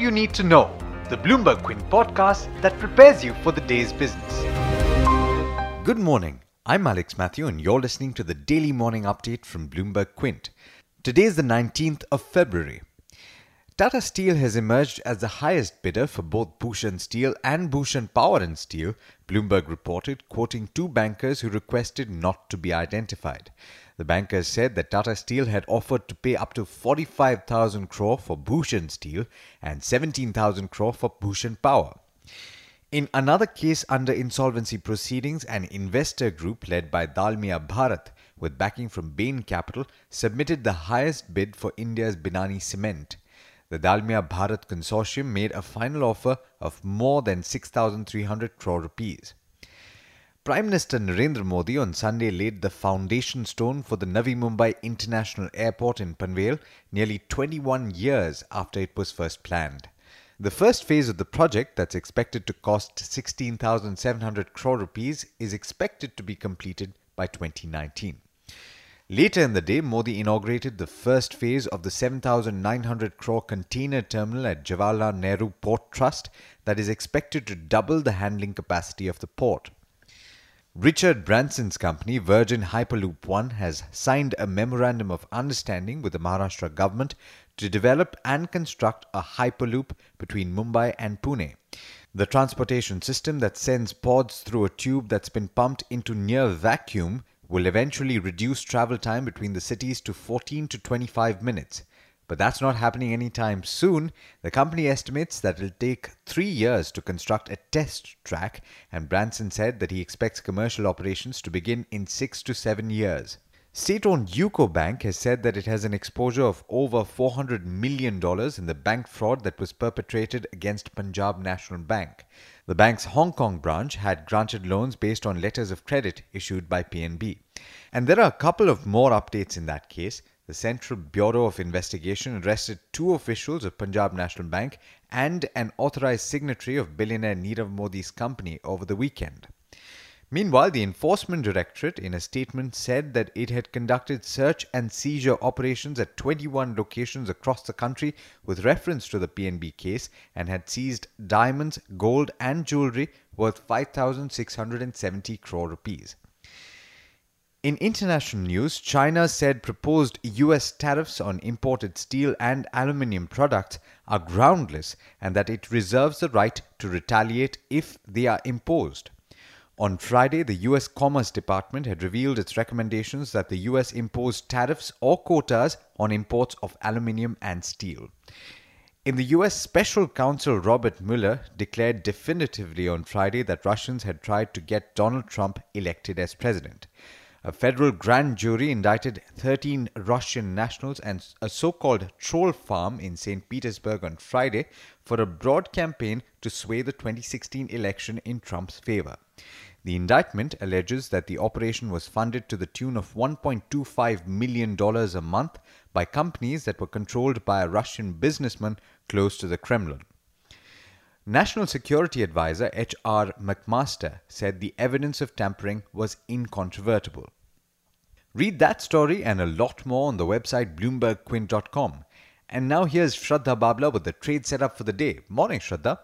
you need to know, the Bloomberg Quint podcast that prepares you for the day's business. Good morning. I'm Alex Matthew, and you're listening to the daily morning update from Bloomberg Quint. Today is the 19th of February. Tata Steel has emerged as the highest bidder for both Bhushan Steel and Bhushan Power and Steel, Bloomberg reported, quoting two bankers who requested not to be identified. The bankers said that Tata Steel had offered to pay up to 45,000 crore for Bhushan Steel and 17,000 crore for Bhushan Power. In another case under insolvency proceedings, an investor group led by Dalmia Bharat, with backing from Bain Capital, submitted the highest bid for India's Binani cement the Dalmia Bharat consortium made a final offer of more than 6,300 crore rupees. Prime Minister Narendra Modi on Sunday laid the foundation stone for the Navi Mumbai International Airport in Panvel nearly 21 years after it was first planned. The first phase of the project, that's expected to cost 16,700 crore rupees, is expected to be completed by 2019. Later in the day, Modi inaugurated the first phase of the 7,900 crore container terminal at Jawaharlal Nehru Port Trust that is expected to double the handling capacity of the port. Richard Branson's company, Virgin Hyperloop One, has signed a memorandum of understanding with the Maharashtra government to develop and construct a hyperloop between Mumbai and Pune. The transportation system that sends pods through a tube that's been pumped into near vacuum will eventually reduce travel time between the cities to 14 to 25 minutes. But that's not happening anytime soon. The company estimates that it'll take three years to construct a test track, and Branson said that he expects commercial operations to begin in six to seven years. State owned UCO Bank has said that it has an exposure of over $400 million in the bank fraud that was perpetrated against Punjab National Bank. The bank's Hong Kong branch had granted loans based on letters of credit issued by PNB. And there are a couple of more updates in that case. The Central Bureau of Investigation arrested two officials of Punjab National Bank and an authorized signatory of billionaire Nirav Modi's company over the weekend. Meanwhile, the Enforcement Directorate, in a statement, said that it had conducted search and seizure operations at 21 locations across the country with reference to the PNB case and had seized diamonds, gold, and jewelry worth 5,670 crore rupees. In international news, China said proposed US tariffs on imported steel and aluminium products are groundless and that it reserves the right to retaliate if they are imposed. On Friday, the US Commerce Department had revealed its recommendations that the US impose tariffs or quotas on imports of aluminium and steel. In the US special counsel Robert Mueller declared definitively on Friday that Russians had tried to get Donald Trump elected as president. A federal grand jury indicted 13 Russian nationals and a so called troll farm in St. Petersburg on Friday for a broad campaign to sway the 2016 election in Trump's favor. The indictment alleges that the operation was funded to the tune of $1.25 million a month by companies that were controlled by a Russian businessman close to the Kremlin. National Security Advisor H.R. McMaster said the evidence of tampering was incontrovertible. Read that story and a lot more on the website bloombergquint.com. And now here's Shraddha Babla with the trade setup for the day. Morning, Shraddha.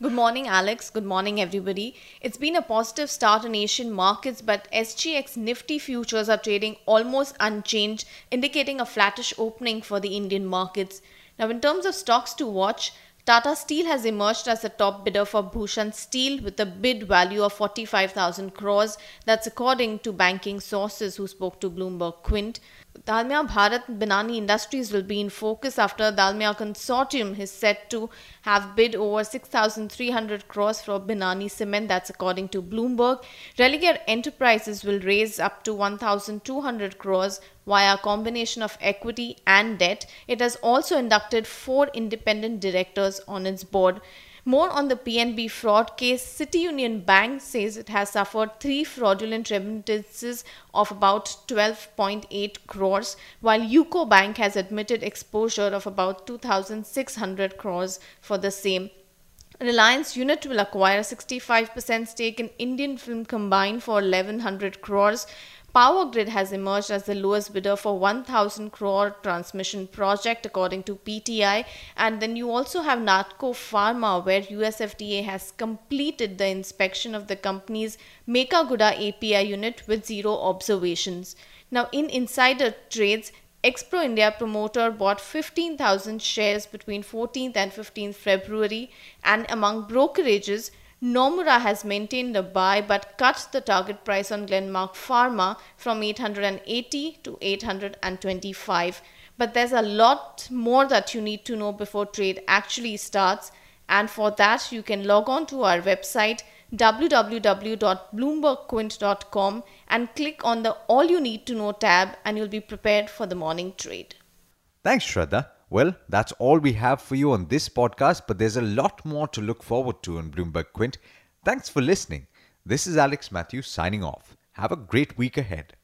Good morning, Alex. Good morning, everybody. It's been a positive start on Asian markets, but SGX Nifty futures are trading almost unchanged, indicating a flattish opening for the Indian markets. Now, in terms of stocks to watch, Tata Steel has emerged as the top bidder for Bhushan Steel with a bid value of 45,000 crores. That's according to banking sources who spoke to Bloomberg Quint. Dalmia Bharat Binani Industries will be in focus after Dalmia Consortium is set to have bid over 6,300 crores for Binani cement. That's according to Bloomberg. Religare Enterprises will raise up to 1,200 crores via a combination of equity and debt. It has also inducted four independent directors on its board. More on the PNB fraud case, City Union Bank says it has suffered three fraudulent remittances of about 12.8 crores, while UCO Bank has admitted exposure of about 2,600 crores for the same. Reliance Unit will acquire 65% stake in Indian Film Combine for 1100 crores. Power Grid has emerged as the lowest bidder for 1000 crore transmission project according to PTI and then you also have Natco Pharma where USFDA has completed the inspection of the company's Mekaguda API unit with zero observations. Now in insider trades Xpro India promoter bought 15,000 shares between 14th and 15th February and among brokerages Nomura has maintained a buy but cut the target price on Glenmark Pharma from 880 to 825. But there's a lot more that you need to know before trade actually starts. And for that, you can log on to our website www.bloombergquint.com and click on the All You Need to Know tab, and you'll be prepared for the morning trade. Thanks, Shraddha. Well, that's all we have for you on this podcast, but there's a lot more to look forward to on Bloomberg Quint. Thanks for listening. This is Alex Matthews signing off. Have a great week ahead.